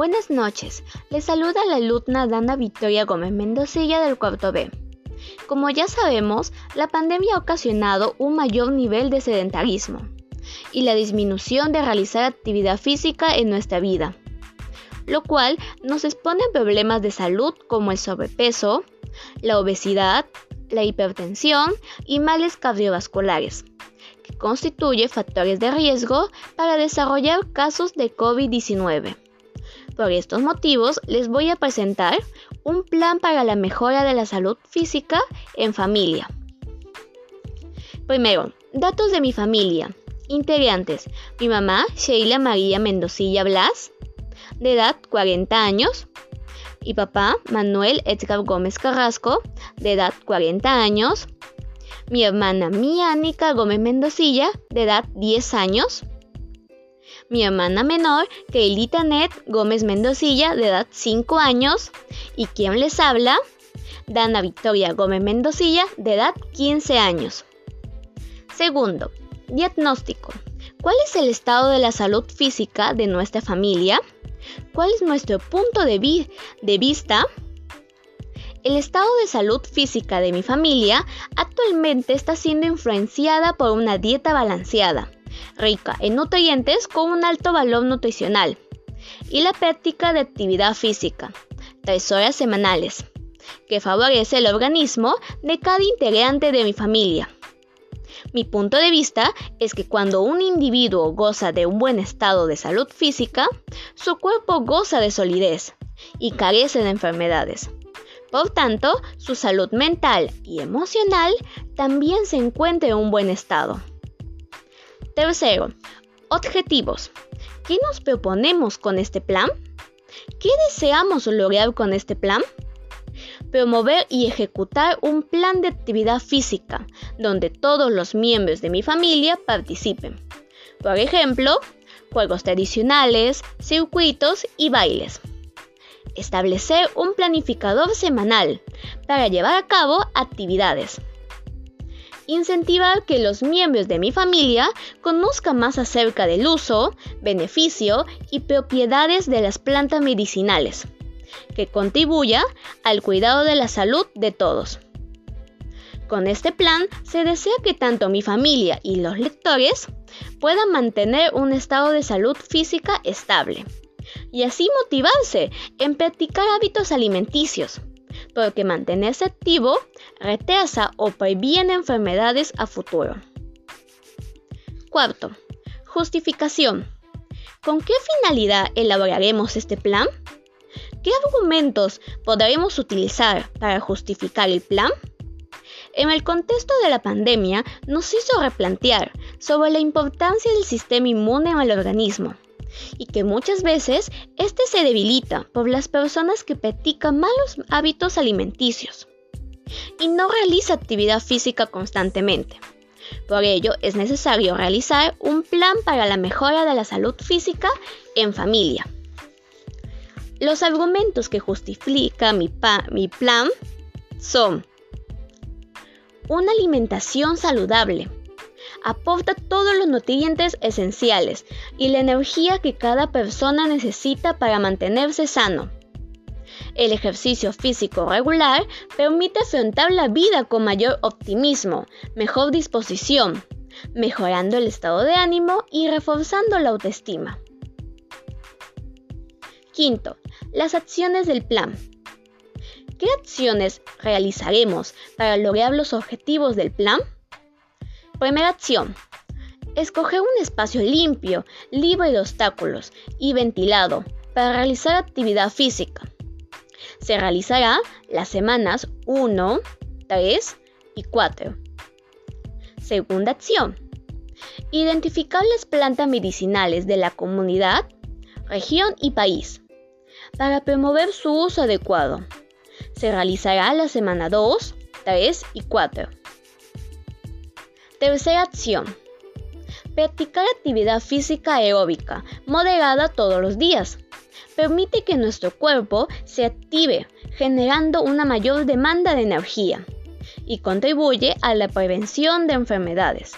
Buenas noches, les saluda la alumna Dana Victoria Gómez Mendocilla del cuarto B. Como ya sabemos, la pandemia ha ocasionado un mayor nivel de sedentarismo y la disminución de realizar actividad física en nuestra vida, lo cual nos expone a problemas de salud como el sobrepeso, la obesidad, la hipertensión y males cardiovasculares, que constituye factores de riesgo para desarrollar casos de COVID-19. Por estos motivos les voy a presentar un plan para la mejora de la salud física en familia. Primero, datos de mi familia. Integrantes. Mi mamá, Sheila María Mendocilla Blas, de edad 40 años. Y papá, Manuel Edgar Gómez Carrasco, de edad 40 años. Mi hermana Mía Anica Gómez Mendocilla, de edad 10 años. Mi hermana menor, Keilita Net Gómez Mendocilla, de edad 5 años. Y quien les habla, Dana Victoria Gómez Mendocilla, de edad 15 años. Segundo, diagnóstico. ¿Cuál es el estado de la salud física de nuestra familia? ¿Cuál es nuestro punto de, de vista? El estado de salud física de mi familia actualmente está siendo influenciada por una dieta balanceada, rica en nutrientes con un alto valor nutricional, y la práctica de actividad física, tres horas semanales, que favorece el organismo de cada integrante de mi familia. Mi punto de vista es que cuando un individuo goza de un buen estado de salud física, su cuerpo goza de solidez y carece de enfermedades. Por tanto, su salud mental y emocional también se encuentra en un buen estado. Tercero, objetivos. ¿Qué nos proponemos con este plan? ¿Qué deseamos lograr con este plan? promover y ejecutar un plan de actividad física donde todos los miembros de mi familia participen. Por ejemplo, juegos tradicionales, circuitos y bailes. Establecer un planificador semanal para llevar a cabo actividades. Incentivar que los miembros de mi familia conozcan más acerca del uso, beneficio y propiedades de las plantas medicinales que contribuya al cuidado de la salud de todos. Con este plan se desea que tanto mi familia y los lectores puedan mantener un estado de salud física estable y así motivarse en practicar hábitos alimenticios, porque mantenerse activo retrasa o previene enfermedades a futuro. Cuarto, justificación. ¿Con qué finalidad elaboraremos este plan? ¿Qué argumentos podremos utilizar para justificar el plan? En el contexto de la pandemia nos hizo replantear sobre la importancia del sistema inmune en organismo y que muchas veces este se debilita por las personas que practican malos hábitos alimenticios y no realiza actividad física constantemente. Por ello es necesario realizar un plan para la mejora de la salud física en familia. Los argumentos que justifica mi, mi plan son una alimentación saludable. Aporta todos los nutrientes esenciales y la energía que cada persona necesita para mantenerse sano. El ejercicio físico regular permite afrontar la vida con mayor optimismo, mejor disposición, mejorando el estado de ánimo y reforzando la autoestima. Quinto, las acciones del plan. ¿Qué acciones realizaremos para lograr los objetivos del plan? Primera acción. Escoger un espacio limpio, libre de obstáculos y ventilado para realizar actividad física. Se realizará las semanas 1, 3 y 4. Segunda acción. Identificar las plantas medicinales de la comunidad, región y país para promover su uso adecuado. Se realizará la semana 2, 3 y 4. Tercera acción. Practicar actividad física aeróbica moderada todos los días. Permite que nuestro cuerpo se active, generando una mayor demanda de energía y contribuye a la prevención de enfermedades.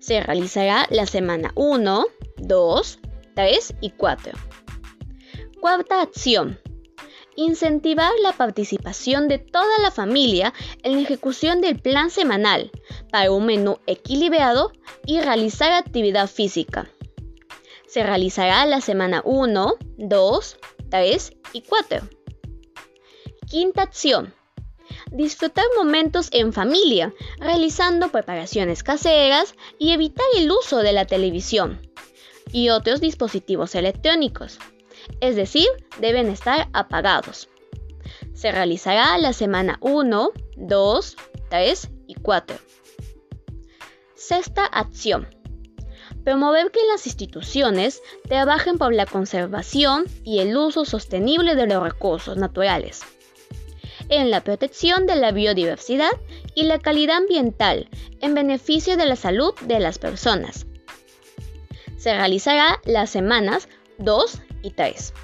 Se realizará la semana 1, 2, 3 y 4. Cuarta acción. Incentivar la participación de toda la familia en la ejecución del plan semanal para un menú equilibrado y realizar actividad física. Se realizará la semana 1, 2, 3 y 4. Quinta acción. Disfrutar momentos en familia, realizando preparaciones caseras y evitar el uso de la televisión y otros dispositivos electrónicos es decir, deben estar apagados. Se realizará la semana 1, 2, 3 y 4. Sexta acción. Promover que las instituciones trabajen por la conservación y el uso sostenible de los recursos naturales, en la protección de la biodiversidad y la calidad ambiental en beneficio de la salud de las personas. Se realizará las semanas 2 y 3.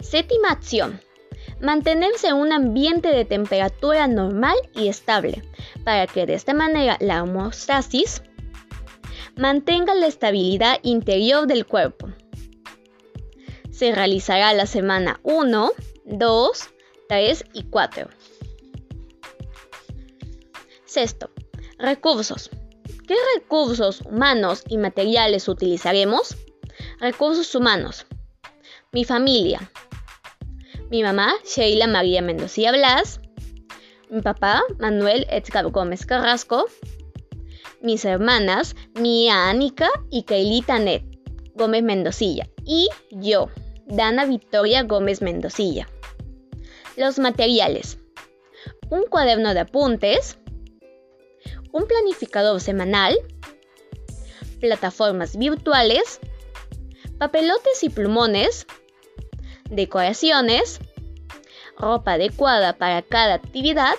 Séptima acción. Mantenerse en un ambiente de temperatura normal y estable, para que de esta manera la homeostasis mantenga la estabilidad interior del cuerpo. Se realizará la semana 1, 2, 3 y 4. Sexto, recursos. ¿Qué recursos humanos y materiales utilizaremos? Recursos humanos. Mi familia. Mi mamá, Sheila María Mendoza Blas. Mi papá, Manuel Edgar Gómez Carrasco. Mis hermanas, Mía Anica y Keilita Net Gómez Mendocilla. Y yo, Dana Victoria Gómez Mendocilla. Los materiales. Un cuaderno de apuntes. Un planificador semanal. Plataformas virtuales papelotes y plumones, decoraciones, ropa adecuada para cada actividad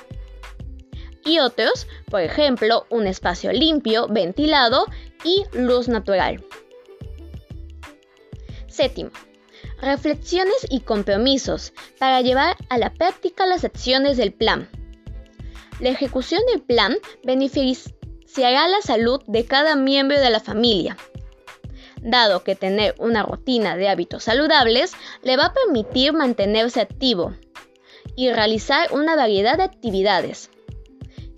y otros, por ejemplo, un espacio limpio, ventilado y luz natural. Séptimo, reflexiones y compromisos para llevar a la práctica las acciones del plan. La ejecución del plan beneficiará la salud de cada miembro de la familia dado que tener una rutina de hábitos saludables le va a permitir mantenerse activo y realizar una variedad de actividades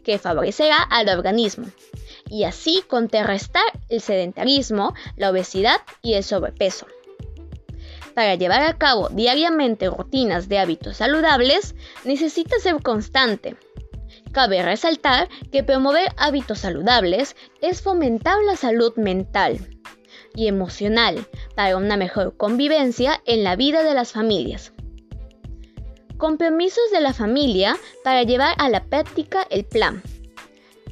que favorecerá al organismo y así contrarrestar el sedentarismo, la obesidad y el sobrepeso. Para llevar a cabo diariamente rutinas de hábitos saludables, necesita ser constante. Cabe resaltar que promover hábitos saludables es fomentar la salud mental y emocional para una mejor convivencia en la vida de las familias. Compromisos de la familia para llevar a la práctica el plan.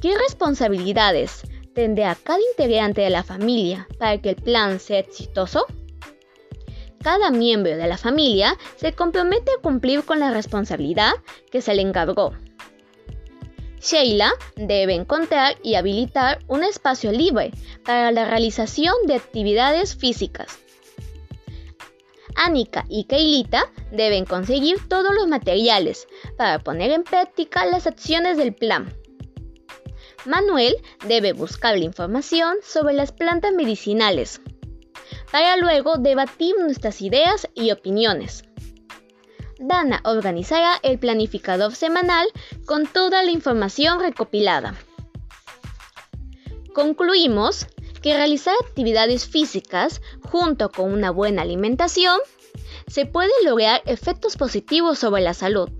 ¿Qué responsabilidades tendrá cada integrante de la familia para que el plan sea exitoso? Cada miembro de la familia se compromete a cumplir con la responsabilidad que se le encargó Sheila debe encontrar y habilitar un espacio libre para la realización de actividades físicas. Anika y Keilita deben conseguir todos los materiales para poner en práctica las acciones del plan. Manuel debe buscar la información sobre las plantas medicinales para luego debatir nuestras ideas y opiniones. Dana organizará el planificador semanal con toda la información recopilada. Concluimos que realizar actividades físicas junto con una buena alimentación se puede lograr efectos positivos sobre la salud.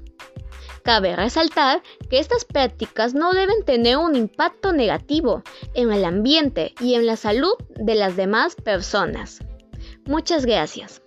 Cabe resaltar que estas prácticas no deben tener un impacto negativo en el ambiente y en la salud de las demás personas. Muchas gracias.